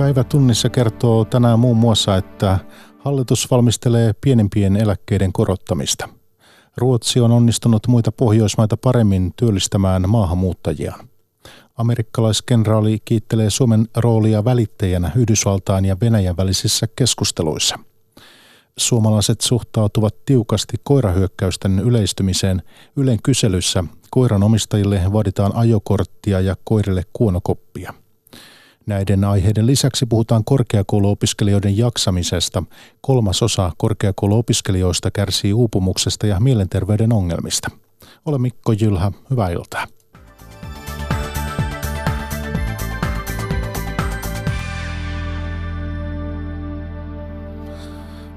Päivä tunnissa kertoo tänään muun muassa, että hallitus valmistelee pienempien eläkkeiden korottamista. Ruotsi on onnistunut muita Pohjoismaita paremmin työllistämään maahanmuuttajia. Amerikkalaiskenraali kiittelee Suomen roolia välittäjänä Yhdysvaltain ja Venäjän välisissä keskusteluissa. Suomalaiset suhtautuvat tiukasti koirahyökkäysten yleistymiseen. Ylen kyselyssä koiran omistajille vaaditaan ajokorttia ja koirille kuonokoppia. Näiden aiheiden lisäksi puhutaan korkeakouluopiskelijoiden jaksamisesta. Kolmas osa korkeakouluopiskelijoista kärsii uupumuksesta ja mielenterveyden ongelmista. Ole Mikko Jylhä, hyvää iltaa.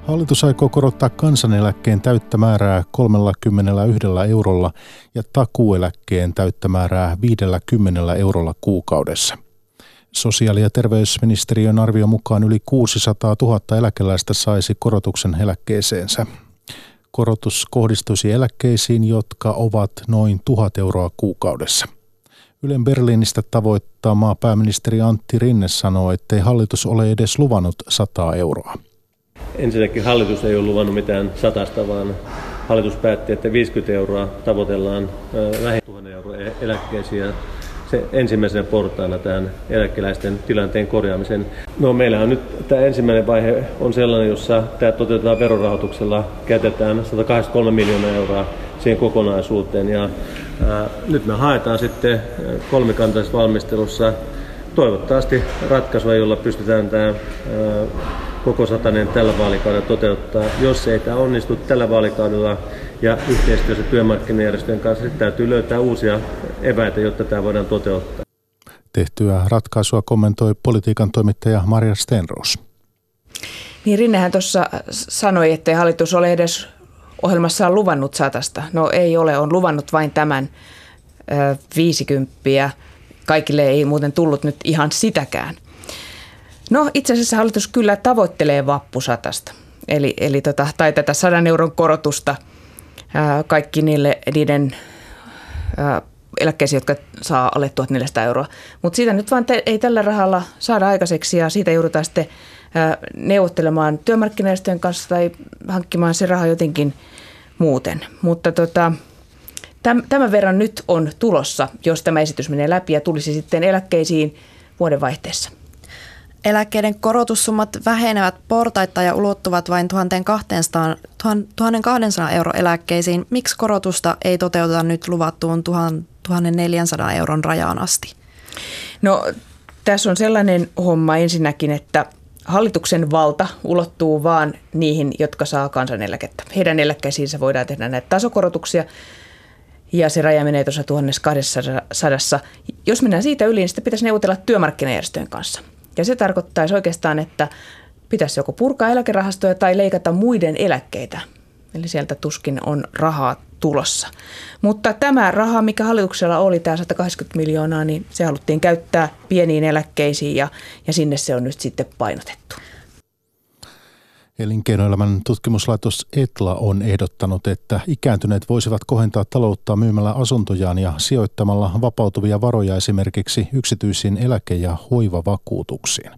Hallitus aikoo korottaa kansaneläkkeen täyttä määrää 31 eurolla ja takuueläkkeen täyttä määrää 50 eurolla kuukaudessa. Sosiaali- ja terveysministeriön arvio mukaan yli 600 000 eläkeläistä saisi korotuksen eläkkeeseensä. Korotus kohdistuisi eläkkeisiin, jotka ovat noin 1000 euroa kuukaudessa. Ylen Berliinistä tavoittama pääministeri Antti Rinne sanoo, ettei hallitus ole edes luvannut 100 euroa. Ensinnäkin hallitus ei ole luvannut mitään satasta, vaan hallitus päätti, että 50 euroa tavoitellaan lähes 1000 euroa e- eläkkeisiin ja se ensimmäisenä portaana tähän eläkeläisten tilanteen korjaamisen. No meillähän nyt tämä ensimmäinen vaihe on sellainen, jossa tämä toteutetaan verorahoituksella, käytetään 183 miljoonaa euroa siihen kokonaisuuteen ja ää, nyt me haetaan sitten kolmikantaisessa valmistelussa toivottavasti ratkaisua, jolla pystytään tämä ää, koko satanen tällä vaalikaudella toteuttaa. Jos ei tämä onnistu tällä vaalikaudella ja yhteistyössä työmarkkinajärjestöjen kanssa, sitten täytyy löytää uusia eväitä, jotta tämä voidaan toteuttaa. Tehtyä ratkaisua kommentoi politiikan toimittaja Maria Stenros. Niin Rinnehän tuossa sanoi, että hallitus ole edes ohjelmassaan luvannut satasta. No ei ole, on luvannut vain tämän ö, 50. Kaikille ei muuten tullut nyt ihan sitäkään. No itse asiassa hallitus kyllä tavoittelee vappusatasta, eli, eli tota, tai tätä 100 euron korotusta ää, kaikki niille, niiden ää, eläkkeisiin, jotka saa alle 1400 euroa. Mutta siitä nyt vaan te, ei tällä rahalla saada aikaiseksi ja siitä joudutaan sitten ää, neuvottelemaan työmarkkinajärjestöjen kanssa tai hankkimaan se raha jotenkin muuten. Mutta tota, tämän verran nyt on tulossa, jos tämä esitys menee läpi ja tulisi sitten eläkkeisiin vuodenvaihteessa. Eläkkeiden korotussummat vähenevät portaita ja ulottuvat vain 1200, 1200 euro eläkkeisiin. Miksi korotusta ei toteuteta nyt luvattuun 1400 euron rajaan asti? No tässä on sellainen homma ensinnäkin, että hallituksen valta ulottuu vaan niihin, jotka saa kansaneläkettä. Heidän eläkkeisiinsä voidaan tehdä näitä tasokorotuksia ja se raja menee tuossa 1200. Jos mennään siitä yli, niin sitten pitäisi neuvotella työmarkkinajärjestöjen kanssa – ja se tarkoittaisi oikeastaan, että pitäisi joko purkaa eläkerahastoja tai leikata muiden eläkkeitä. Eli sieltä tuskin on rahaa tulossa. Mutta tämä raha, mikä hallituksella oli, tämä 180 miljoonaa, niin se haluttiin käyttää pieniin eläkkeisiin ja, ja sinne se on nyt sitten painotettu. Elinkeinoelämän tutkimuslaitos Etla on ehdottanut, että ikääntyneet voisivat kohentaa taloutta myymällä asuntojaan ja sijoittamalla vapautuvia varoja esimerkiksi yksityisiin eläke- ja hoivavakuutuksiin.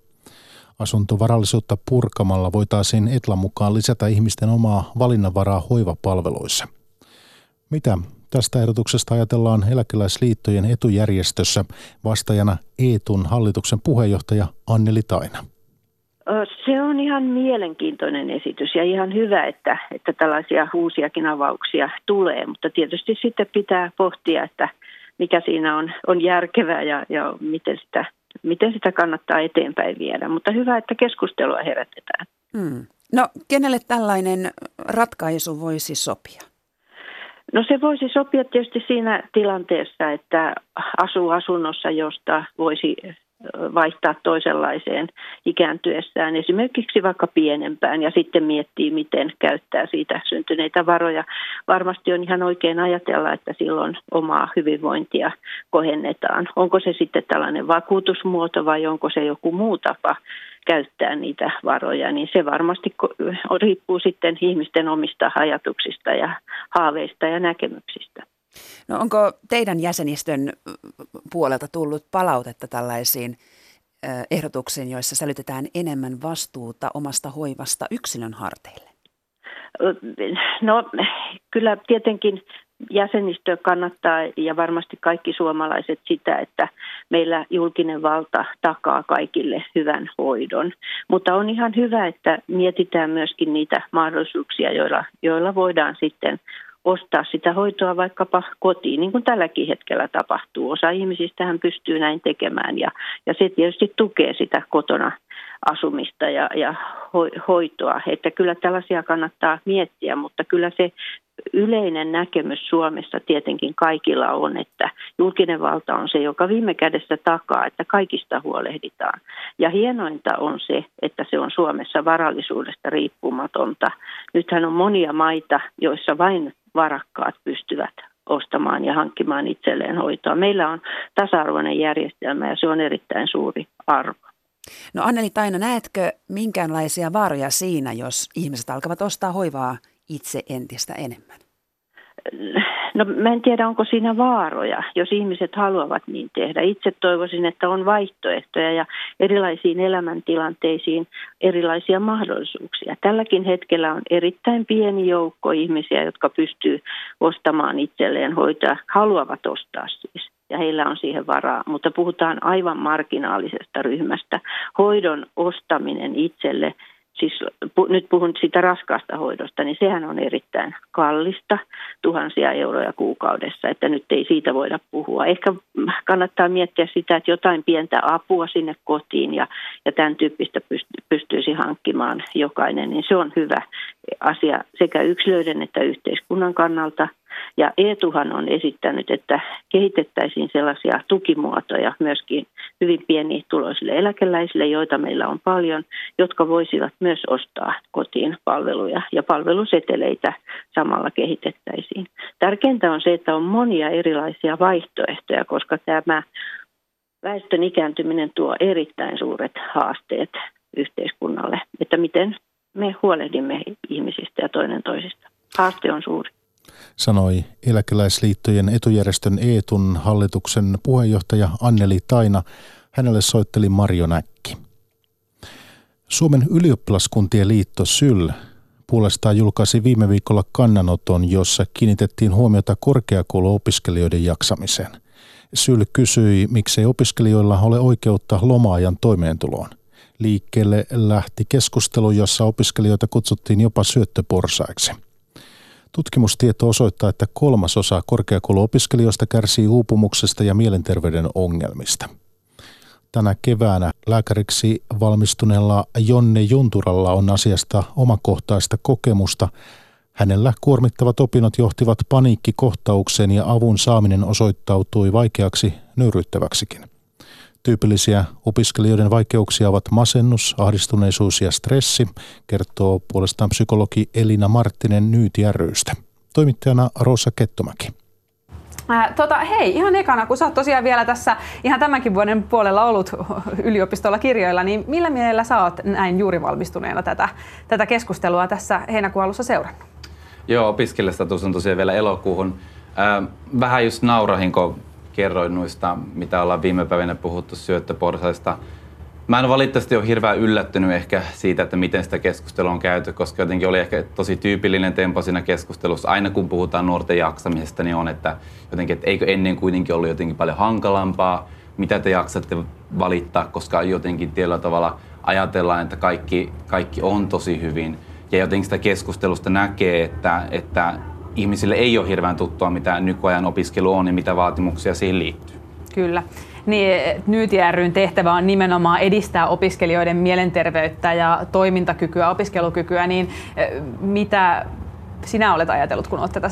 Asuntovarallisuutta purkamalla voitaisiin Etlan mukaan lisätä ihmisten omaa valinnanvaraa hoivapalveluissa. Mitä tästä ehdotuksesta ajatellaan eläkeläisliittojen etujärjestössä vastaajana Eetun hallituksen puheenjohtaja Anneli Taina? Se on ihan mielenkiintoinen esitys ja ihan hyvä, että, että tällaisia uusiakin avauksia tulee, mutta tietysti sitten pitää pohtia, että mikä siinä on, on järkevää ja, ja miten, sitä, miten sitä kannattaa eteenpäin viedä. Mutta hyvä, että keskustelua herätetään. Hmm. No kenelle tällainen ratkaisu voisi sopia? No se voisi sopia tietysti siinä tilanteessa, että asuu asunnossa, josta voisi vaihtaa toisenlaiseen ikääntyessään, esimerkiksi vaikka pienempään ja sitten miettii, miten käyttää siitä syntyneitä varoja. Varmasti on ihan oikein ajatella, että silloin omaa hyvinvointia kohennetaan. Onko se sitten tällainen vakuutusmuoto vai onko se joku muu tapa käyttää niitä varoja, niin se varmasti riippuu sitten ihmisten omista ajatuksista ja haaveista ja näkemyksistä. No onko teidän jäsenistön puolelta tullut palautetta tällaisiin ehdotuksiin, joissa sälytetään enemmän vastuuta omasta hoivasta yksilön harteille? No kyllä tietenkin jäsenistö kannattaa ja varmasti kaikki suomalaiset sitä, että meillä julkinen valta takaa kaikille hyvän hoidon. Mutta on ihan hyvä, että mietitään myöskin niitä mahdollisuuksia, joilla, joilla voidaan sitten ostaa sitä hoitoa vaikkapa kotiin, niin kuin tälläkin hetkellä tapahtuu. Osa ihmisistähän pystyy näin tekemään ja, ja se tietysti tukee sitä kotona asumista ja, ja hoitoa. Että kyllä tällaisia kannattaa miettiä, mutta kyllä se yleinen näkemys Suomessa tietenkin kaikilla on, että julkinen valta on se, joka viime kädessä takaa, että kaikista huolehditaan. Ja hienointa on se, että se on Suomessa varallisuudesta riippumatonta. Nythän on monia maita, joissa vain varakkaat pystyvät ostamaan ja hankkimaan itselleen hoitoa. Meillä on tasa-arvoinen järjestelmä ja se on erittäin suuri arvo. No Anneli Taina, näetkö minkäänlaisia vaaroja siinä, jos ihmiset alkavat ostaa hoivaa itse entistä enemmän? No mä en tiedä, onko siinä vaaroja, jos ihmiset haluavat niin tehdä. Itse toivoisin, että on vaihtoehtoja ja erilaisiin elämäntilanteisiin erilaisia mahdollisuuksia. Tälläkin hetkellä on erittäin pieni joukko ihmisiä, jotka pystyy ostamaan itselleen hoitoa, haluavat ostaa siis ja heillä on siihen varaa, mutta puhutaan aivan marginaalisesta ryhmästä. Hoidon ostaminen itselle siis pu, nyt puhun siitä raskaasta hoidosta, niin sehän on erittäin kallista, tuhansia euroja kuukaudessa, että nyt ei siitä voida puhua. Ehkä kannattaa miettiä sitä, että jotain pientä apua sinne kotiin ja, ja tämän tyyppistä pystyisi hankkimaan jokainen, niin se on hyvä asia sekä yksilöiden että yhteiskunnan kannalta – ja Eetuhan on esittänyt, että kehitettäisiin sellaisia tukimuotoja myöskin hyvin pienituloisille eläkeläisille, joita meillä on paljon, jotka voisivat myös ostaa kotiin palveluja ja palveluseteleitä samalla kehitettäisiin. Tärkeintä on se, että on monia erilaisia vaihtoehtoja, koska tämä väestön ikääntyminen tuo erittäin suuret haasteet yhteiskunnalle, että miten me huolehdimme ihmisistä ja toinen toisista. Haaste on suuri sanoi eläkeläisliittojen etujärjestön Eetun hallituksen puheenjohtaja Anneli Taina. Hänelle soitteli Marjo Näkki. Suomen ylioppilaskuntien liitto SYL puolestaan julkaisi viime viikolla kannanoton, jossa kiinnitettiin huomiota korkeakouluopiskelijoiden jaksamiseen. SYL kysyi, miksei opiskelijoilla ole oikeutta lomaajan toimeentuloon. Liikkeelle lähti keskustelu, jossa opiskelijoita kutsuttiin jopa syöttöporsaiksi – Tutkimustieto osoittaa, että kolmasosa korkeakouluopiskelijoista kärsii uupumuksesta ja mielenterveyden ongelmista. Tänä keväänä lääkäriksi valmistuneella Jonne Junturalla on asiasta omakohtaista kokemusta. Hänellä kuormittavat opinnot johtivat paniikkikohtaukseen ja avun saaminen osoittautui vaikeaksi nöyryttäväksikin. Tyypillisiä opiskelijoiden vaikeuksia ovat masennus, ahdistuneisuus ja stressi, kertoo puolestaan psykologi Elina Marttinen Nyyt rystä. Toimittajana Rosa Kettomäki. Ää, tota, hei, ihan ekana, kun sä oot tosiaan vielä tässä ihan tämänkin vuoden puolella ollut yliopistolla kirjoilla, niin millä mielellä sä oot näin juuri valmistuneena tätä, tätä keskustelua tässä heinäkuun alussa seurannut? Joo, opiskelijastatus on tosiaan vielä elokuuhun. Ää, vähän just naurahin, kun kerroin noista, mitä ollaan viime päivinä puhuttu syöttöporsaista. Mä en valitettavasti ole hirveän yllättynyt ehkä siitä, että miten sitä keskustelua on käyty, koska jotenkin oli ehkä tosi tyypillinen tempo siinä keskustelussa. Aina kun puhutaan nuorten jaksamisesta, niin on, että jotenkin, että eikö ennen kuitenkin ollut jotenkin paljon hankalampaa, mitä te jaksatte valittaa, koska jotenkin tietyllä tavalla ajatellaan, että kaikki, kaikki on tosi hyvin. Ja jotenkin sitä keskustelusta näkee, että, että ihmisille ei ole hirveän tuttua, mitä nykyajan opiskelu on ja mitä vaatimuksia siihen liittyy. Kyllä. Niin, Nyt ryn tehtävä on nimenomaan edistää opiskelijoiden mielenterveyttä ja toimintakykyä, opiskelukykyä, niin eh, mitä sinä olet ajatellut, kun olet tätä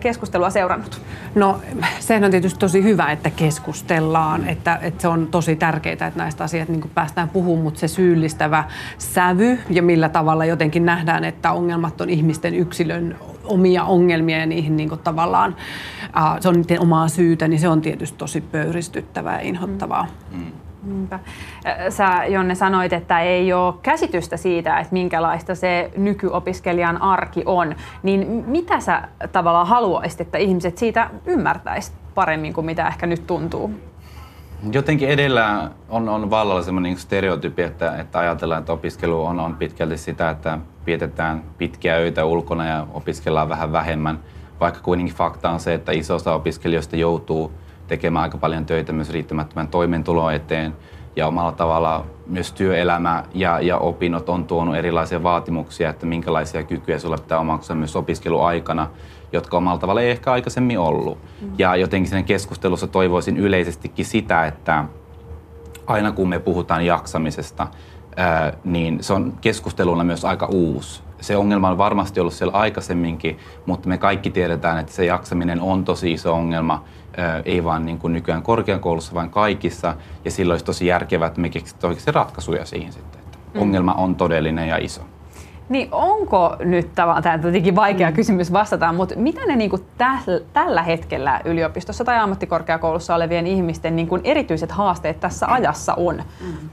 keskustelua seurannut? No sehän on tietysti tosi hyvä, että keskustellaan, että, että se on tosi tärkeää, että näistä asioista niin päästään puhumaan, mutta se syyllistävä sävy ja millä tavalla jotenkin nähdään, että ongelmat on ihmisten yksilön omia ongelmia ja niihin niin kuin tavallaan äh, se on niiden omaa syytä, niin se on tietysti tosi pöyristyttävää ja inhottavaa. Mm. mm. Niinpä. Sä Jonne sanoit, että ei ole käsitystä siitä, että minkälaista se nykyopiskelijan arki on. Niin mitä sä tavallaan haluaisit, että ihmiset siitä ymmärtäisivät paremmin kuin mitä ehkä nyt tuntuu? Jotenkin edellä on, on vallalla semmoinen niin stereotypi, että, että ajatellaan, että opiskelu on, on pitkälti sitä, että vietetään pitkiä öitä ulkona ja opiskellaan vähän vähemmän. Vaikka kuitenkin fakta on se, että iso osa opiskelijoista joutuu tekemään aika paljon töitä myös riittämättömän toimeentulon eteen. Ja omalla tavalla myös työelämä ja, ja opinnot on tuonut erilaisia vaatimuksia, että minkälaisia kykyjä sulla pitää omaksua myös opiskeluaikana jotka omalla tavalla ei ehkä aikaisemmin ollut. Mm. Ja jotenkin sen keskustelussa toivoisin yleisestikin sitä, että aina kun me puhutaan jaksamisesta, ää, niin se on keskusteluna myös aika uusi. Se ongelma on varmasti ollut siellä aikaisemminkin, mutta me kaikki tiedetään, että se jaksaminen on tosi iso ongelma, ää, ei vaan niin kuin nykyään korkeakoulussa, vaan kaikissa. Ja silloin olisi tosi järkevää, että me keksimme ratkaisuja siihen sitten. Että mm. Ongelma on todellinen ja iso. Niin onko nyt tavallaan, tämä on tietenkin vaikea mm. kysymys vastata, mutta mitä ne niin kuin täl, tällä hetkellä yliopistossa tai ammattikorkeakoulussa olevien ihmisten niin kuin erityiset haasteet tässä ajassa on? Mm.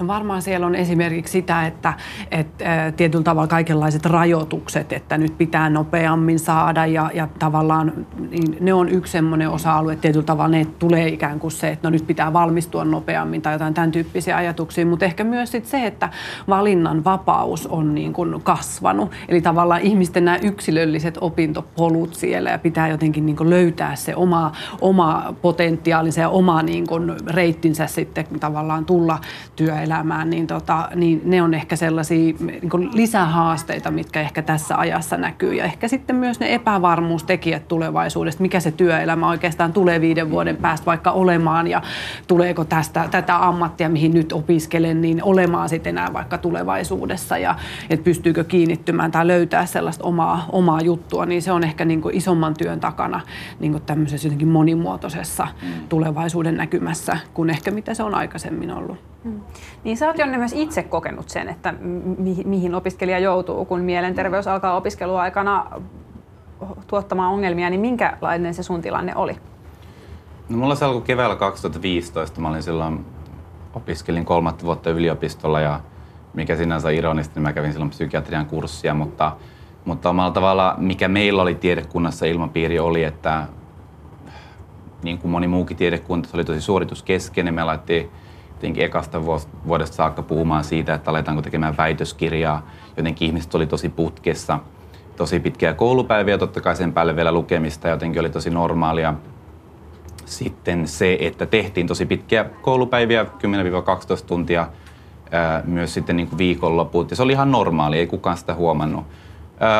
No varmaan siellä on esimerkiksi sitä, että, että tietyllä tavalla kaikenlaiset rajoitukset, että nyt pitää nopeammin saada ja, ja tavallaan niin ne on yksi semmoinen osa-alue, tietyllä tavalla ne tulee ikään kuin se, että no nyt pitää valmistua nopeammin tai jotain tämän tyyppisiä ajatuksia, mutta ehkä myös sit se, että valinnan vapaus on niin kuin kasvanut. Eli tavallaan ihmisten nämä yksilölliset opintopolut siellä ja pitää jotenkin niin kuin löytää se oma, oma potentiaalinsa ja oma niin kuin reittinsä sitten tavallaan tulla työ elämään, niin, tota, niin ne on ehkä sellaisia niin lisähaasteita, mitkä ehkä tässä ajassa näkyy. Ja ehkä sitten myös ne epävarmuustekijät tulevaisuudesta, mikä se työelämä oikeastaan tulee viiden vuoden päästä vaikka olemaan ja tuleeko tästä tätä ammattia, mihin nyt opiskelen, niin olemaan sitten enää vaikka tulevaisuudessa ja että pystyykö kiinnittymään tai löytää sellaista omaa, omaa juttua, niin se on ehkä niin kuin isomman työn takana niin kuin tämmöisessä jotenkin monimuotoisessa mm. tulevaisuuden näkymässä kuin ehkä mitä se on aikaisemmin ollut. Mm. Niin sä oot Jonne myös itse kokenut sen, että mi- mihin opiskelija joutuu, kun mielenterveys alkaa opiskeluaikana tuottamaan ongelmia, niin minkälainen se sun tilanne oli? No mulla se alkoi keväällä 2015. Mä olin silloin, opiskelin kolmatta vuotta yliopistolla ja mikä sinänsä on ironista, niin mä kävin silloin psykiatrian kurssia, mutta, mutta omalla tavalla, mikä meillä oli tiedekunnassa ilmapiiri oli, että niin kuin moni muukin tiedekunta, se oli tosi suorituskeskeinen. Me laittiin tietenkin ekasta vuodesta saakka puhumaan siitä, että aletaanko tekemään väitöskirjaa. Jotenkin ihmiset oli tosi putkessa, tosi pitkiä koulupäiviä, totta kai sen päälle vielä lukemista jotenkin oli tosi normaalia. Sitten se, että tehtiin tosi pitkiä koulupäiviä, 10-12 tuntia, myös sitten niin kuin viikonloput. Ja se oli ihan normaali, ei kukaan sitä huomannut.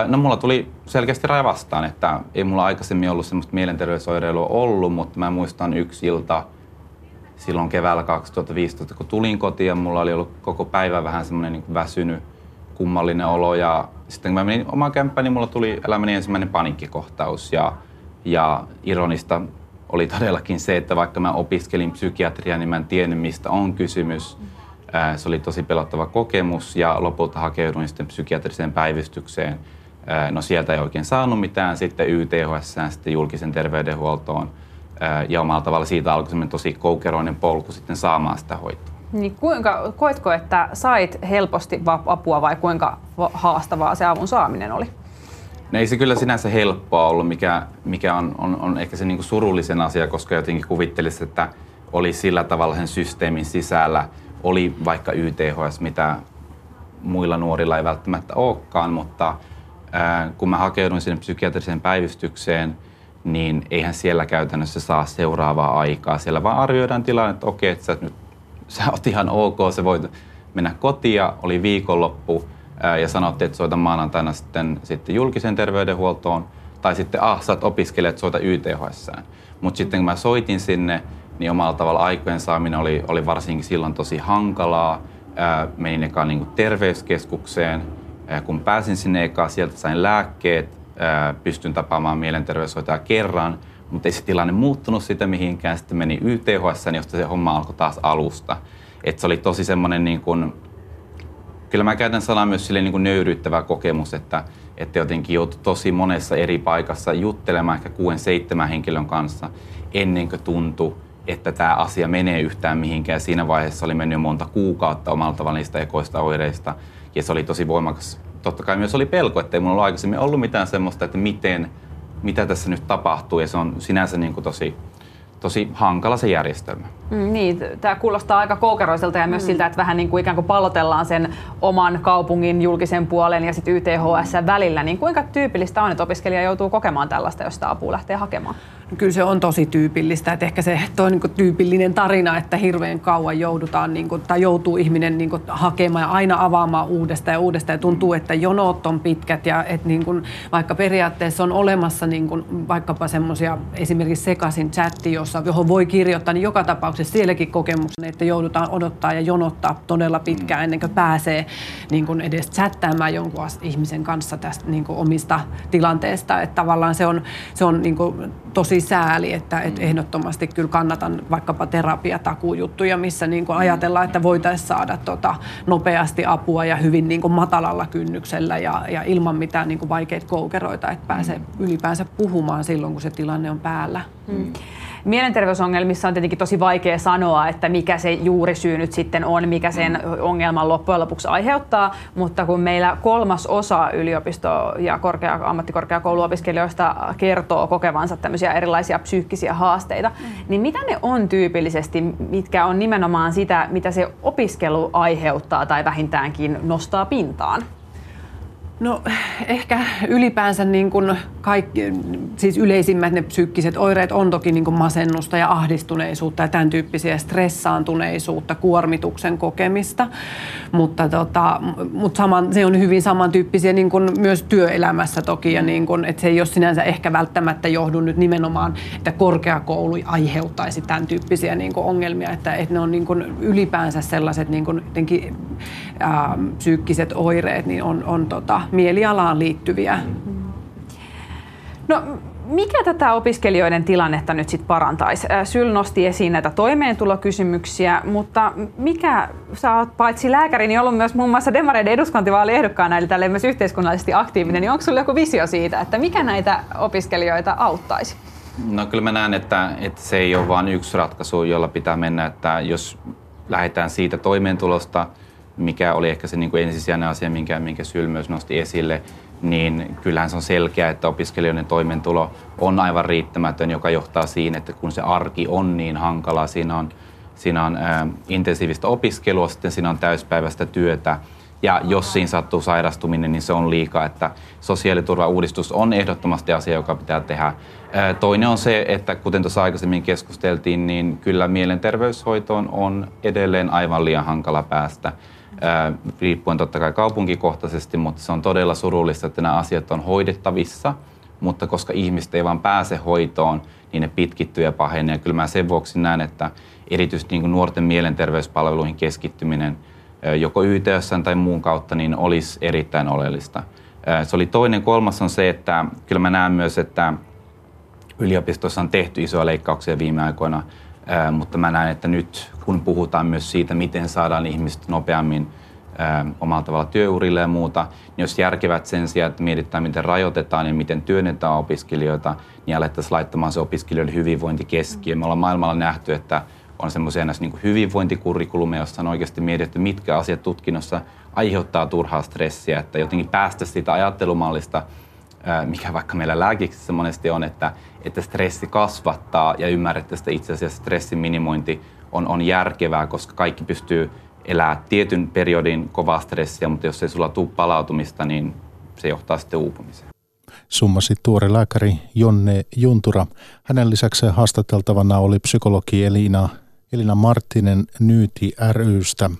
No mulla tuli selkeästi raja vastaan, että ei mulla aikaisemmin ollut semmoista mielenterveysoireilua ollut, mutta mä muistan yksi ilta, silloin keväällä 2015, kun tulin kotiin ja mulla oli ollut koko päivä vähän semmoinen niin väsynyt, kummallinen olo. Ja sitten kun mä menin omaan kämppään, niin mulla tuli elämäni ensimmäinen paniikkikohtaus. Ja, ja ironista oli todellakin se, että vaikka mä opiskelin psykiatriaa, niin mä en tiennyt, mistä on kysymys. Se oli tosi pelottava kokemus ja lopulta hakeuduin sitten psykiatriseen päivystykseen. No sieltä ei oikein saanut mitään, sitten YTHS, sitten julkisen terveydenhuoltoon – ja omalla tavalla siitä alkoi tosi koukeroinen polku sitten saamaan sitä hoitoa. Niin kuinka, koetko, että sait helposti apua vai kuinka haastavaa se avun saaminen oli? No ei se kyllä sinänsä helppoa ollut, mikä, mikä on, on, on ehkä se niinku surullisen asia, koska jotenkin kuvittelisi, että oli sillä tavalla sen systeemin sisällä, oli vaikka YTHS, mitä muilla nuorilla ei välttämättä olekaan, mutta ää, kun mä hakeuduin sinne psykiatriseen päivystykseen – niin eihän siellä käytännössä saa seuraavaa aikaa. Siellä vaan arvioidaan tilanne, että okei, että sä, nyt, sä oot ihan ok, se voit mennä kotiin oli viikonloppu ää, ja sanottiin, että soita maanantaina sitten, sitten julkisen terveydenhuoltoon tai sitten ah, sä opiskelijat, soita YTHS. Mutta sitten kun mä soitin sinne, niin omalla tavalla aikojen saaminen oli, oli varsinkin silloin tosi hankalaa. Ää, menin eka niin terveyskeskukseen. Ää, kun pääsin sinne eka, sieltä sain lääkkeet, pystyn tapaamaan mielenterveyshoitaja kerran, mutta ei se tilanne muuttunut sitä mihinkään. Sitten meni YTHS, josta se homma alkoi taas alusta. Et se oli tosi semmoinen, niin kuin, kyllä mä käytän sanaa myös sille niin kuin nöyryyttävä kokemus, että, että jotenkin joutui tosi monessa eri paikassa juttelemaan ehkä kuuden seitsemän henkilön kanssa ennen kuin tuntui, että tämä asia menee yhtään mihinkään. Siinä vaiheessa oli mennyt monta kuukautta omalla tavalla niistä ekoista oireista. Ja se oli tosi voimakas totta kai myös oli pelko, että ei mulla ollut aikaisemmin ollut mitään semmoista, että miten, mitä tässä nyt tapahtuu. Ja se on sinänsä niin kuin tosi, tosi hankala se järjestelmä. Mm, niin, tämä kuulostaa aika koukeroiselta ja myös mm. siltä, että vähän niin kuin ikään kuin pallotellaan sen oman kaupungin julkisen puolen ja sitten YTHS välillä. Niin kuinka tyypillistä on, että opiskelija joutuu kokemaan tällaista, jos sitä apua lähtee hakemaan? Kyllä se on tosi tyypillistä, että ehkä se toi niin tyypillinen tarina, että hirveän kauan joudutaan niin kuin, tai joutuu ihminen niin kuin, hakemaan ja aina avaamaan uudestaan ja uudestaan. Ja tuntuu, että jonot on pitkät ja että niin kuin, vaikka periaatteessa on olemassa niin kuin, vaikkapa semmoisia esimerkiksi sekaisin chatti, jossa, johon voi kirjoittaa, niin joka tapauksessa sielläkin kokemuksena, että joudutaan odottaa ja jonottaa todella pitkään ennen kuin pääsee niin kuin edes chattaamaan jonkun ihmisen kanssa tästä niin kuin omista tilanteesta, että tavallaan se on, se on niin kuin, tosi sääli, että et mm. ehdottomasti kyllä kannatan vaikkapa terapiatakuujuttuja, missä niin kuin ajatellaan, että voitaisiin saada tota nopeasti apua ja hyvin niin kuin matalalla kynnyksellä ja, ja ilman mitään niin kuin vaikeita koukeroita, että pääsee mm. ylipäänsä puhumaan silloin, kun se tilanne on päällä. Mm. Mielenterveysongelmissa on tietenkin tosi vaikea sanoa, että mikä se juurisyy nyt sitten on, mikä sen ongelman loppujen lopuksi aiheuttaa, mutta kun meillä kolmas osa yliopisto- ja korkea, ammattikorkeakouluopiskelijoista kertoo kokevansa tämmöisiä erilaisia psyykkisiä haasteita, mm. niin mitä ne on tyypillisesti, mitkä on nimenomaan sitä, mitä se opiskelu aiheuttaa tai vähintäänkin nostaa pintaan? No ehkä ylipäänsä niin kuin kaikki, siis yleisimmät ne psyykkiset oireet on toki niin kuin masennusta ja ahdistuneisuutta ja tämän tyyppisiä stressaantuneisuutta, kuormituksen kokemista, mutta, tota, mutta saman, se on hyvin samantyyppisiä niin kuin myös työelämässä toki ja niin kuin, että se ei ole sinänsä ehkä välttämättä johdu nyt nimenomaan, että korkeakoulu aiheuttaisi tämän tyyppisiä niin kuin ongelmia, että, että ne on niin kuin ylipäänsä sellaiset niin kuin jotenkin, ää, psyykkiset oireet, niin on, on tota, mielialaan liittyviä. No mikä tätä opiskelijoiden tilannetta nyt sitten parantaisi? Syl nosti esiin näitä toimeentulokysymyksiä, mutta mikä, sä oot paitsi lääkäri, niin ollut myös muun muassa Demareiden eduskuntavaaliehdokkaana, eli tälle myös yhteiskunnallisesti aktiivinen, niin onko sulla joku visio siitä, että mikä näitä opiskelijoita auttaisi? No kyllä mä näen, että, että se ei ole vain yksi ratkaisu, jolla pitää mennä, että jos lähdetään siitä toimeentulosta, mikä oli ehkä se niin kuin ensisijainen asia, minkä, minkä Syl myös nosti esille, niin kyllähän se on selkeä, että opiskelijoiden toimeentulo on aivan riittämätön, joka johtaa siihen, että kun se arki on niin hankala, siinä on, siinä on ä, intensiivistä opiskelua, sitten siinä on täyspäiväistä työtä, ja jos siinä sattuu sairastuminen, niin se on liikaa, että sosiaaliturvauudistus on ehdottomasti asia, joka pitää tehdä. Toinen on se, että kuten tuossa aikaisemmin keskusteltiin, niin kyllä mielenterveyshoitoon on edelleen aivan liian hankala päästä riippuen totta kai kaupunkikohtaisesti, mutta se on todella surullista, että nämä asiat on hoidettavissa, mutta koska ihmiset ei vaan pääse hoitoon, niin ne pitkittyy ja pahenee. Kyllä mä sen vuoksi näen, että erityisesti niin nuorten mielenterveyspalveluihin keskittyminen joko YTS tai muun kautta niin olisi erittäin oleellista. Se oli toinen. Kolmas on se, että kyllä mä näen myös, että yliopistossa on tehty isoja leikkauksia viime aikoina – mutta mä näen, että nyt kun puhutaan myös siitä, miten saadaan ihmiset nopeammin omalla tavalla työurille ja muuta, niin jos järkevät sen sijaan, että mietitään, miten rajoitetaan ja miten työnnetään opiskelijoita, niin alettaisiin laittamaan se opiskelijoiden hyvinvointi keskiöön. Me ollaan maailmalla nähty, että on semmoisia niin hyvinvointikurrikulumeja, joissa on oikeasti mietitty, mitkä asiat tutkinnossa aiheuttaa turhaa stressiä, että jotenkin päästä siitä ajattelumallista, mikä vaikka meillä lääkiksessä monesti on, että, että stressi kasvattaa ja ymmärrettä, että itse asiassa stressin minimointi on, on järkevää, koska kaikki pystyy elämään tietyn periodin kovaa stressiä, mutta jos ei sulla tule palautumista, niin se johtaa sitten uupumiseen. Summasi tuore lääkäri Jonne Juntura. Hänen lisäksi haastateltavana oli psykologi Elina, Elina Marttinen Nyyti rystä,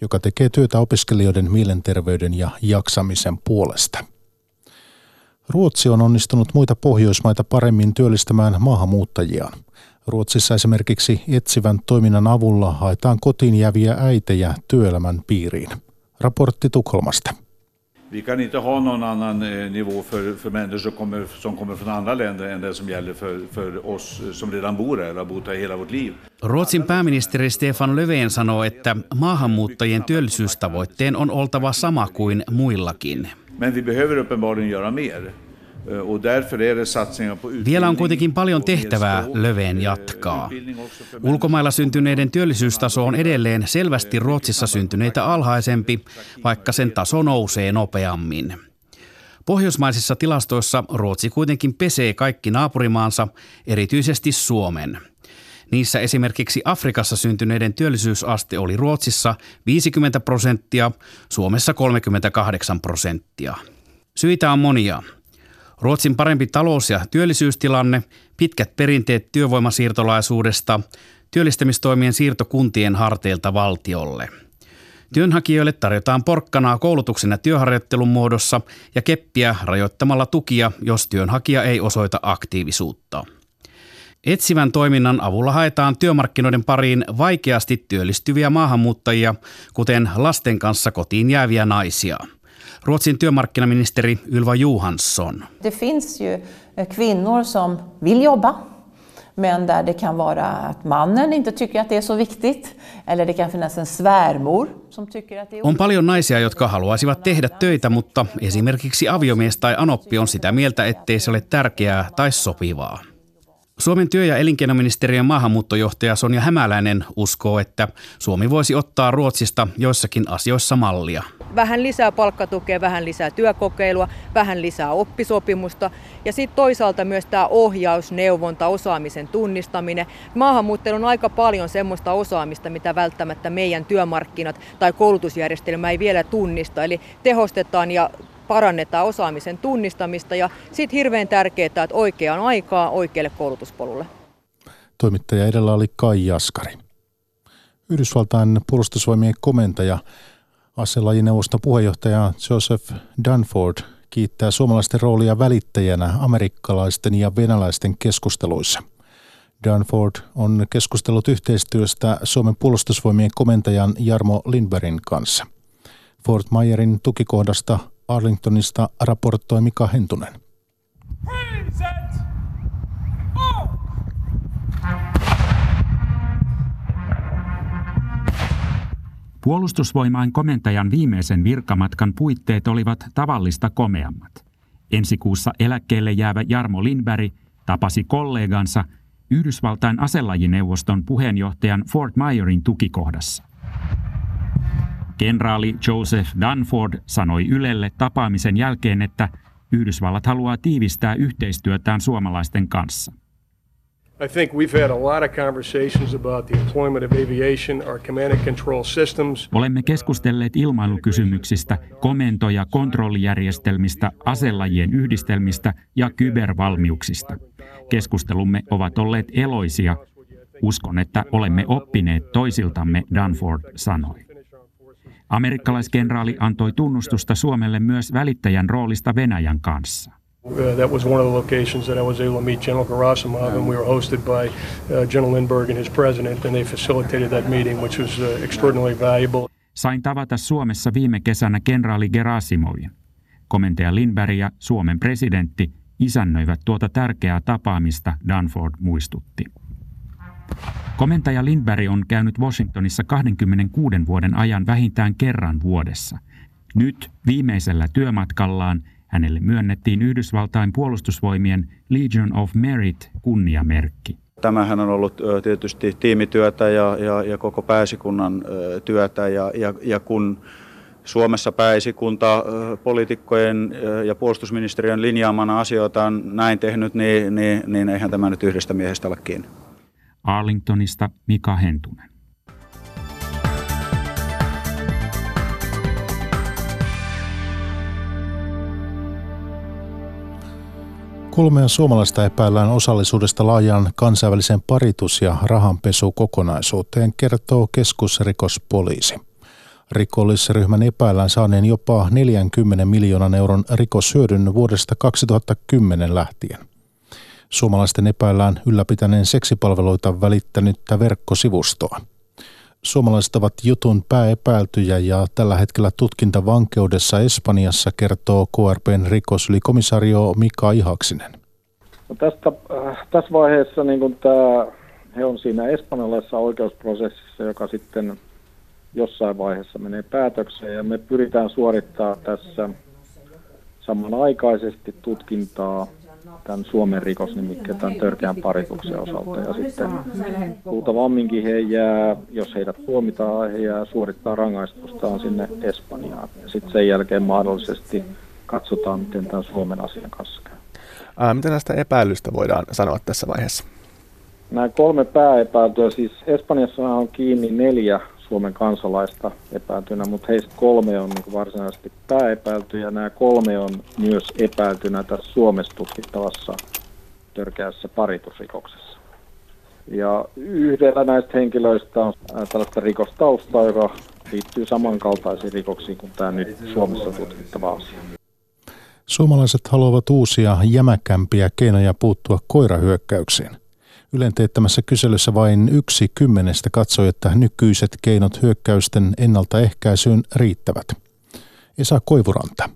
joka tekee työtä opiskelijoiden mielenterveyden ja jaksamisen puolesta. Ruotsi on onnistunut muita Pohjoismaita paremmin työllistämään maahanmuuttajiaan. Ruotsissa esimerkiksi etsivän toiminnan avulla haetaan kotiin jääviä äitejä työelämän piiriin. Raportti Tukholmasta. Vi kan inte ha någon annan eh, nivå för, för människor kommer, som kommer från andra länder än det som gäller för, för oss som redan bor här och har bott här hela vårt liv. Ruotsin pääministeri Stefan Löfven sanoo, että maahanmuuttajien työllisyystavoitteen on oltava sama kuin muillakin. Men vi behöver uppenbarligen göra mer. Vielä on kuitenkin paljon tehtävää, Löfven jatkaa. Ulkomailla syntyneiden työllisyystaso on edelleen selvästi Ruotsissa syntyneitä alhaisempi, vaikka sen taso nousee nopeammin. Pohjoismaisissa tilastoissa Ruotsi kuitenkin pesee kaikki naapurimaansa, erityisesti Suomen. Niissä esimerkiksi Afrikassa syntyneiden työllisyysaste oli Ruotsissa 50 prosenttia, Suomessa 38 prosenttia. Syitä on monia. Ruotsin parempi talous- ja työllisyystilanne, pitkät perinteet työvoimasiirtolaisuudesta, työllistämistoimien siirto kuntien harteilta valtiolle. Työnhakijoille tarjotaan porkkanaa koulutuksen ja työharjoittelun muodossa ja keppiä rajoittamalla tukia, jos työnhakija ei osoita aktiivisuutta. Etsivän toiminnan avulla haetaan työmarkkinoiden pariin vaikeasti työllistyviä maahanmuuttajia, kuten lasten kanssa kotiin jääviä naisia. Ruotsin työmarkkinaministeri Ylva Johansson. Det finns ju eh, kvinnor som vill jobba men där det kan vara att mannen inte tycker att det är så viktigt. Eller det kan finnas en svärmor som tycker att det är On paljon naisia, jotka haluaisivat tehdä töitä, mutta esimerkiksi aviomies tai anoppi on sitä mieltä, ettei se ole tärkeää tai sopivaa. Suomen työ- ja elinkeinoministeriön maahanmuuttojohtaja Sonja Hämäläinen uskoo, että Suomi voisi ottaa Ruotsista joissakin asioissa mallia. Vähän lisää palkkatukea, vähän lisää työkokeilua, vähän lisää oppisopimusta ja sitten toisaalta myös tämä ohjaus, neuvonta, osaamisen tunnistaminen. Maahanmuuttajilla on aika paljon semmoista osaamista, mitä välttämättä meidän työmarkkinat tai koulutusjärjestelmä ei vielä tunnista. Eli tehostetaan ja parannetaan osaamisen tunnistamista ja sitten hirveän tärkeää, että oikeaan aikaa oikealle koulutuspolulle. Toimittaja edellä oli Kai Jaskari. Yhdysvaltain puolustusvoimien komentaja, aselajineuvoston puheenjohtaja Joseph Dunford kiittää suomalaisten roolia välittäjänä amerikkalaisten ja venäläisten keskusteluissa. Dunford on keskustellut yhteistyöstä Suomen puolustusvoimien komentajan Jarmo Lindbergin kanssa. Fort Myerin tukikohdasta Arlingtonista raportoi Mika Hentunen. Puolustusvoimain komentajan viimeisen virkamatkan puitteet olivat tavallista komeammat. Ensi kuussa eläkkeelle jäävä Jarmo Lindberg tapasi kollegansa Yhdysvaltain aselajineuvoston puheenjohtajan Fort Myerin tukikohdassa. Kenraali Joseph Dunford sanoi Ylelle tapaamisen jälkeen, että Yhdysvallat haluaa tiivistää yhteistyötään suomalaisten kanssa. I think we've had a lot of conversations about the employment of aviation, our command and control systems. Olemme keskustelleet ilmailukysymyksistä, komento- ja kontrollijärjestelmistä, aselajien yhdistelmistä ja kybervalmiuksista. Keskustelumme ovat olleet eloisia. Uskon, että olemme oppineet toisiltamme, Dunford sanoi. Amerikkalaiskenraali antoi tunnustusta Suomelle myös välittäjän roolista Venäjän kanssa. Uh, that was one of the locations that I was able to meet General Gerasimov, and we were hosted by uh, General Lindbergh and his president, and they facilitated that meeting, which was uh, extraordinarily valuable. Sain tavata Suomessa viime kesänä kenraali Gerasimovin. Komentaja Lindberg ja Suomen presidentti isännöivät tuota tärkeää tapaamista, Danford muistutti. Komentaja Lindberg on käynyt Washingtonissa 26 vuoden ajan vähintään kerran vuodessa. Nyt viimeisellä työmatkallaan hänelle myönnettiin Yhdysvaltain puolustusvoimien Legion of Merit kunniamerkki. Tämähän on ollut tietysti tiimityötä ja, ja, ja koko pääsikunnan työtä ja, ja, ja kun Suomessa pääesikunta poliitikkojen ja puolustusministeriön linjaamana asioita on näin tehnyt, niin, niin, niin eihän tämä nyt yhdestä miehestä ole kiinni. Arlingtonista Mika Hentunen. Kolmea suomalaista epäillään osallisuudesta laajaan kansainväliseen paritus- ja rahanpesukokonaisuuteen, kertoo keskusrikospoliisi. Rikollisryhmän epäillään saaneen jopa 40 miljoonan euron rikoshyödyn vuodesta 2010 lähtien. Suomalaisten epäillään ylläpitäneen seksipalveluita välittänyttä verkkosivustoa. Suomalaiset ovat jutun pääepäiltyjä ja tällä hetkellä tutkintavankeudessa Espanjassa kertoo KRPn rikoslikomisario Mika Ihaksinen. No tästä, äh, tässä vaiheessa niin tämä, he on siinä espanjalaisessa oikeusprosessissa, joka sitten jossain vaiheessa menee päätökseen ja me pyritään suorittamaan tässä samanaikaisesti tutkintaa tämän Suomen rikosnimikkeen tämän törkeän parituksen osalta. Ja sitten luultavamminkin he jää, jos heidät tuomitaan, he jää suorittaa rangaistustaan sinne Espanjaan. Ja sitten sen jälkeen mahdollisesti katsotaan, miten tämän Suomen asian kanssa käy. Ää, mitä näistä epäilystä voidaan sanoa tässä vaiheessa? Nämä kolme pääepäiltyä, siis Espanjassa on kiinni neljä Suomen kansalaista epäiltynä, mutta heistä kolme on niin varsinaisesti pääepäilty ja nämä kolme on myös epäiltynä tässä Suomessa tutkittavassa törkeässä paritusrikoksessa. Ja yhdellä näistä henkilöistä on tällaista rikostaustaa, joka liittyy samankaltaisiin rikoksiin kuin tämä nyt Suomessa tutkittava asia. Suomalaiset haluavat uusia jämäkämpiä keinoja puuttua koirahyökkäyksiin. Ylen teettämässä kyselyssä vain yksi kymmenestä katsoi, että nykyiset keinot hyökkäysten ennaltaehkäisyyn riittävät. Esa Koivuranta.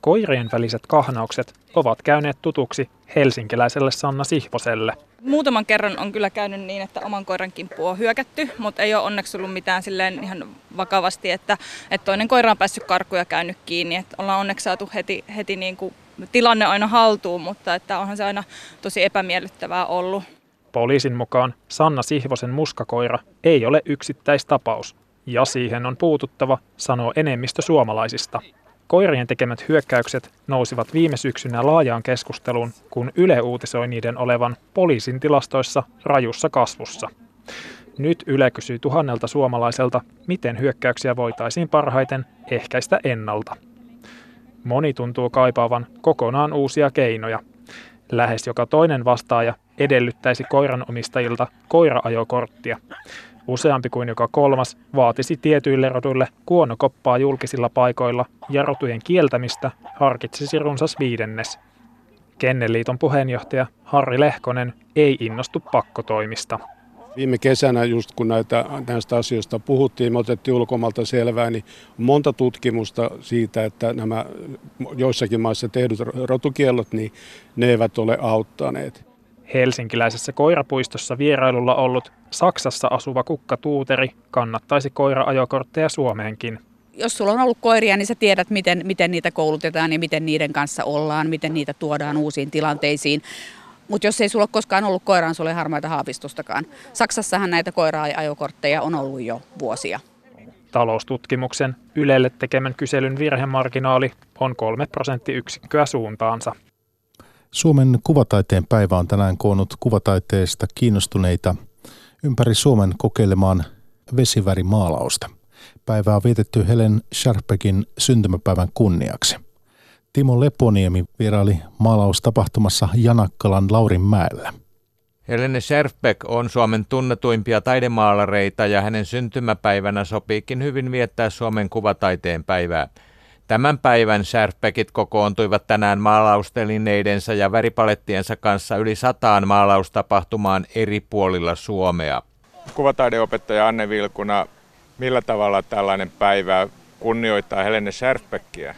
Koirien väliset kahnaukset ovat käyneet tutuksi helsinkiläiselle Sanna Sihvoselle. Muutaman kerran on kyllä käynyt niin, että oman koiran kimppu on hyökätty, mutta ei ole onneksi ollut mitään silleen ihan vakavasti, että, että toinen koira on päässyt karkuun ja käynyt kiinni. Että ollaan onneksi saatu heti, heti niin kuin tilanne aina haltuun, mutta että onhan se aina tosi epämiellyttävää ollut. Poliisin mukaan Sanna Sihvosen muskakoira ei ole yksittäistapaus, ja siihen on puututtava, sanoo enemmistö suomalaisista. Koirien tekemät hyökkäykset nousivat viime syksynä laajaan keskusteluun, kun Yle uutisoi niiden olevan poliisin tilastoissa rajussa kasvussa. Nyt Yle kysyy tuhannelta suomalaiselta, miten hyökkäyksiä voitaisiin parhaiten ehkäistä ennalta. Moni tuntuu kaipaavan kokonaan uusia keinoja. Lähes joka toinen vastaaja edellyttäisi koiranomistajilta koiraajokorttia. Useampi kuin joka kolmas vaatisi tietyille roduille kuonokoppaa julkisilla paikoilla ja rotujen kieltämistä harkitsisi runsas viidennes. Kenneliiton puheenjohtaja Harri Lehkonen ei innostu pakkotoimista. Viime kesänä, just kun näitä, näistä asioista puhuttiin, me otettiin ulkomalta selvää, niin monta tutkimusta siitä, että nämä joissakin maissa tehdyt rotukiellot, niin ne eivät ole auttaneet. Helsinkiläisessä koirapuistossa vierailulla ollut Saksassa asuva Kukka Tuuteri kannattaisi koira-ajokortteja Suomeenkin. Jos sulla on ollut koiria, niin sä tiedät, miten, miten niitä koulutetaan ja miten niiden kanssa ollaan, miten niitä tuodaan uusiin tilanteisiin. Mutta jos ei sulla ole koskaan ollut koiraan, niin sulla ei harmaita haavistustakaan. Saksassahan näitä koira-ajokortteja on ollut jo vuosia. Taloustutkimuksen Ylelle tekemän kyselyn virhemarginaali on kolme prosenttiyksikköä suuntaansa. Suomen kuvataiteen päivä on tänään koonnut kuvataiteesta kiinnostuneita ympäri Suomen kokeilemaan vesivärimaalausta. Päivää on vietetty Helen Sharpekin syntymäpäivän kunniaksi. Timo Leponiemi vieraili maalaustapahtumassa Janakkalan Laurinmäellä. Helene Scherfbeck on Suomen tunnetuimpia taidemaalareita ja hänen syntymäpäivänä sopiikin hyvin viettää Suomen kuvataiteen päivää. Tämän päivän Scherfbeckit kokoontuivat tänään maalaustelineidensa ja väripalettiensa kanssa yli sataan maalaustapahtumaan eri puolilla Suomea. Kuvataideopettaja Anne Vilkuna, millä tavalla tällainen päivä kunnioittaa Helene Scherfbeckiä?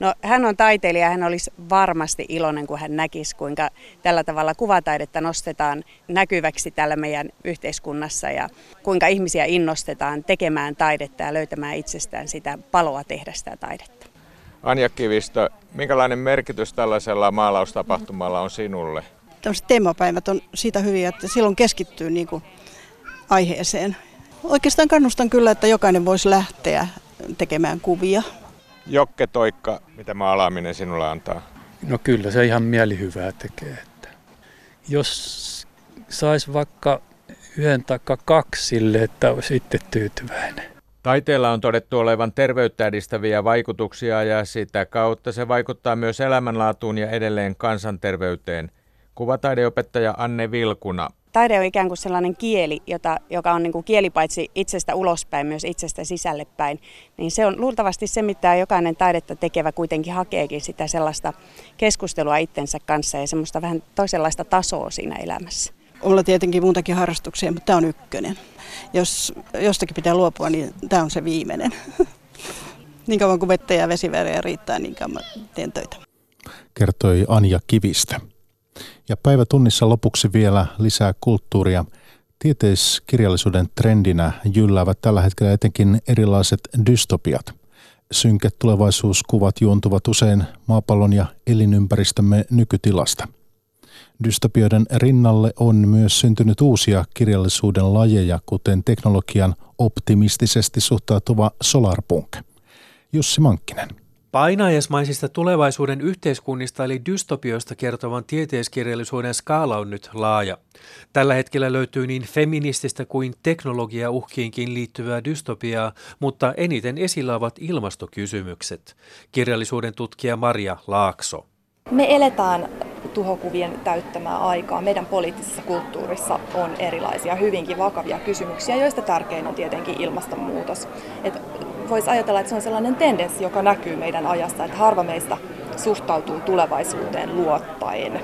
No, hän on taiteilija, hän olisi varmasti iloinen, kun hän näkisi, kuinka tällä tavalla kuvataidetta nostetaan näkyväksi tällä meidän yhteiskunnassa ja kuinka ihmisiä innostetaan tekemään taidetta ja löytämään itsestään sitä paloa tehdä sitä taidetta. Anja Kivistö, minkälainen merkitys tällaisella maalaustapahtumalla on sinulle? Tällaiset teemapäivät on siitä hyviä, että silloin keskittyy niin kuin aiheeseen. Oikeastaan kannustan kyllä, että jokainen voisi lähteä tekemään kuvia Jokke Toikka, mitä maalaaminen sinulle antaa? No kyllä se ihan mielihyvää tekee. Että jos sais vaikka yhden tai kaksi sille, että olisi itse tyytyväinen. Taiteella on todettu olevan terveyttä edistäviä vaikutuksia ja sitä kautta se vaikuttaa myös elämänlaatuun ja edelleen kansanterveyteen. Kuvataideopettaja Anne Vilkuna taide on ikään kuin sellainen kieli, jota, joka on niin kuin kieli paitsi itsestä ulospäin, myös itsestä sisälle päin. Niin se on luultavasti se, mitä jokainen taidetta tekevä kuitenkin hakeekin sitä sellaista keskustelua itsensä kanssa ja semmoista vähän toisenlaista tasoa siinä elämässä. Mulla tietenkin muutakin harrastuksia, mutta tämä on ykkönen. Jos jostakin pitää luopua, niin tämä on se viimeinen. niin kauan kuin vettä ja vesiväriä riittää, niin kauan teen töitä. Kertoi Anja Kivistä. Ja päivätunnissa lopuksi vielä lisää kulttuuria. Tieteiskirjallisuuden trendinä jylläävät tällä hetkellä etenkin erilaiset dystopiat. Synkät tulevaisuuskuvat juontuvat usein maapallon ja elinympäristömme nykytilasta. Dystopioiden rinnalle on myös syntynyt uusia kirjallisuuden lajeja, kuten teknologian optimistisesti suhtautuva solarpunk. Jussi Mankkinen. Painajaismaisista tulevaisuuden yhteiskunnista eli dystopioista kertovan tieteiskirjallisuuden skaala on nyt laaja. Tällä hetkellä löytyy niin feminististä kuin teknologiauhkiinkin liittyvää dystopiaa, mutta eniten esillä ovat ilmastokysymykset. Kirjallisuuden tutkija Maria Laakso. Me eletään tuhokuvien täyttämää aikaa. Meidän poliittisessa kulttuurissa on erilaisia hyvinkin vakavia kysymyksiä, joista tärkein on tietenkin ilmastonmuutos. Et voisi ajatella, että se on sellainen tendenssi, joka näkyy meidän ajassa, että harva meistä suhtautuu tulevaisuuteen luottaen.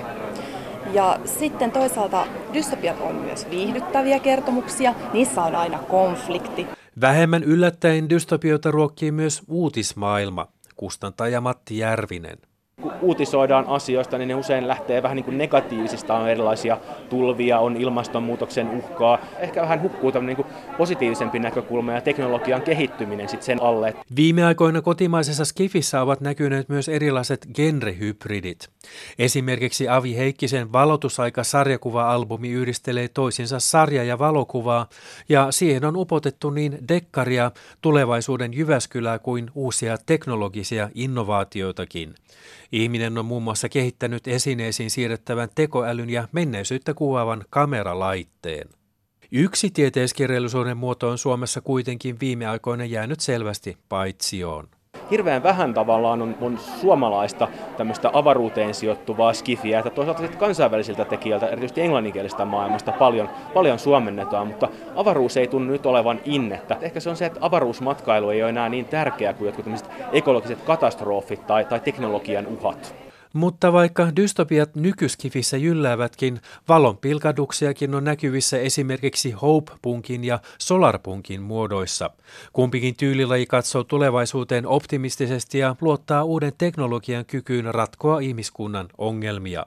Ja sitten toisaalta dystopiat on myös viihdyttäviä kertomuksia, niissä on aina konflikti. Vähemmän yllättäen dystopioita ruokkii myös uutismaailma, kustantaja Matti Järvinen kun uutisoidaan asioista, niin ne usein lähtee vähän niin kuin negatiivisista, on erilaisia tulvia, on ilmastonmuutoksen uhkaa. Ehkä vähän hukkuu tämmöinen niin positiivisempi näkökulma ja teknologian kehittyminen sitten sen alle. Viime aikoina kotimaisessa Skifissä ovat näkyneet myös erilaiset genrehybridit. Esimerkiksi Avi Heikkisen valotusaika-sarjakuva-albumi yhdistelee toisinsa sarja- ja valokuvaa, ja siihen on upotettu niin dekkaria, tulevaisuuden Jyväskylää kuin uusia teknologisia innovaatioitakin. Ihminen on muun muassa kehittänyt esineisiin siirrettävän tekoälyn ja menneisyyttä kuvaavan kameralaitteen. Yksi tieteiskirjallisuuden muoto on Suomessa kuitenkin viime aikoina jäänyt selvästi paitsioon hirveän vähän tavallaan on, on suomalaista tämmöistä avaruuteen sijoittuvaa skifiä, että toisaalta sitten kansainvälisiltä tekijöiltä, erityisesti englanninkielisestä maailmasta paljon, paljon suomennetaan, mutta avaruus ei tunnu nyt olevan innettä. Ehkä se on se, että avaruusmatkailu ei ole enää niin tärkeää kuin jotkut ekologiset katastrofit tai, tai teknologian uhat. Mutta vaikka dystopiat nykyskifissä jylläävätkin, valonpilkaduksiakin on näkyvissä esimerkiksi Hope-punkin ja Solarpunkin muodoissa. Kumpikin tyylilaji katsoo tulevaisuuteen optimistisesti ja luottaa uuden teknologian kykyyn ratkoa ihmiskunnan ongelmia.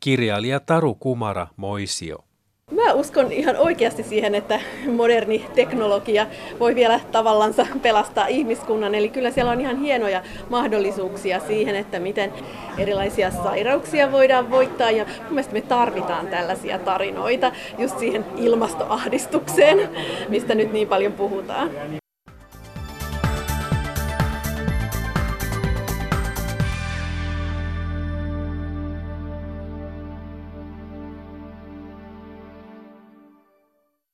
Kirjailija Taru Kumara Moisio. Mä uskon ihan oikeasti siihen, että moderni teknologia voi vielä tavallansa pelastaa ihmiskunnan. Eli kyllä siellä on ihan hienoja mahdollisuuksia siihen, että miten erilaisia sairauksia voidaan voittaa. Ja mun mielestä me tarvitaan tällaisia tarinoita just siihen ilmastoahdistukseen, mistä nyt niin paljon puhutaan.